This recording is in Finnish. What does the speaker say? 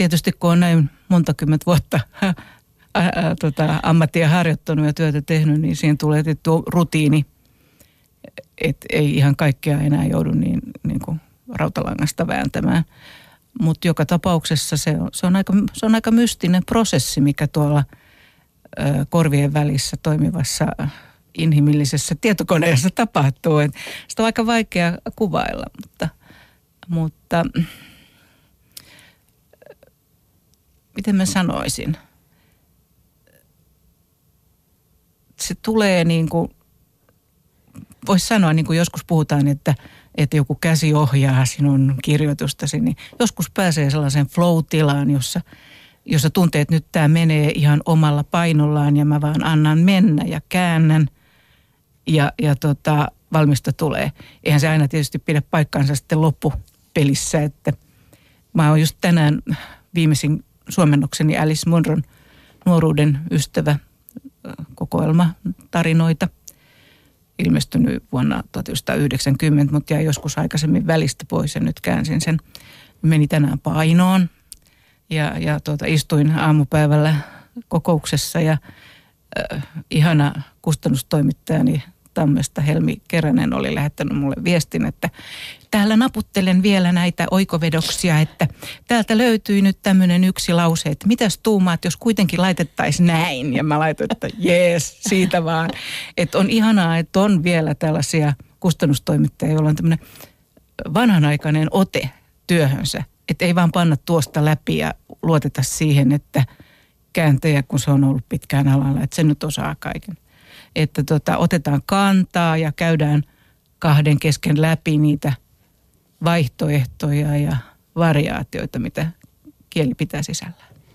tietysti kun on näin monta kymmentä vuotta ää, ää, tota, ammattia harjoittanut ja työtä tehnyt, niin siihen tulee tietty rutiini, että ei ihan kaikkea enää joudu niin, niin kuin rautalangasta vääntämään. Mutta joka tapauksessa se on, se, on aika, se on aika mystinen prosessi, mikä tuolla ää, korvien välissä toimivassa inhimillisessä tietokoneessa tapahtuu. Et sitä on aika vaikea kuvailla, mutta, mutta miten mä sanoisin? Se tulee niin kuin, voisi sanoa niin kuin joskus puhutaan, että, että joku käsi ohjaa sinun kirjoitustasi, niin joskus pääsee sellaiseen flow-tilaan, jossa, jossa tuntee, että nyt tämä menee ihan omalla painollaan ja mä vaan annan mennä ja käännän ja, ja tota, valmista tulee. Eihän se aina tietysti pidä paikkaansa sitten loppupelissä, että mä oon just tänään viimeisin suomennokseni Alice Munron nuoruuden ystävä kokoelma tarinoita ilmestynyt vuonna 1990, mutta jäi joskus aikaisemmin välistä pois ja nyt käänsin sen. Meni tänään painoon ja, ja tuota, istuin aamupäivällä kokouksessa ja äh, ihana kustannustoimittajani Tammesta Helmi Keränen oli lähettänyt mulle viestin, että täällä naputtelen vielä näitä oikovedoksia, että täältä löytyi nyt tämmöinen yksi lause, että mitäs tuumaat, jos kuitenkin laitettaisiin näin. Ja mä laitoin, että jees, siitä vaan. Että on ihanaa, että on vielä tällaisia kustannustoimittajia, joilla on tämmöinen vanhanaikainen ote työhönsä. Että ei vaan panna tuosta läpi ja luoteta siihen, että kääntäjä, kun se on ollut pitkään alalla, että se nyt osaa kaiken että tota, otetaan kantaa ja käydään kahden kesken läpi niitä vaihtoehtoja ja variaatioita, mitä kieli pitää sisällään.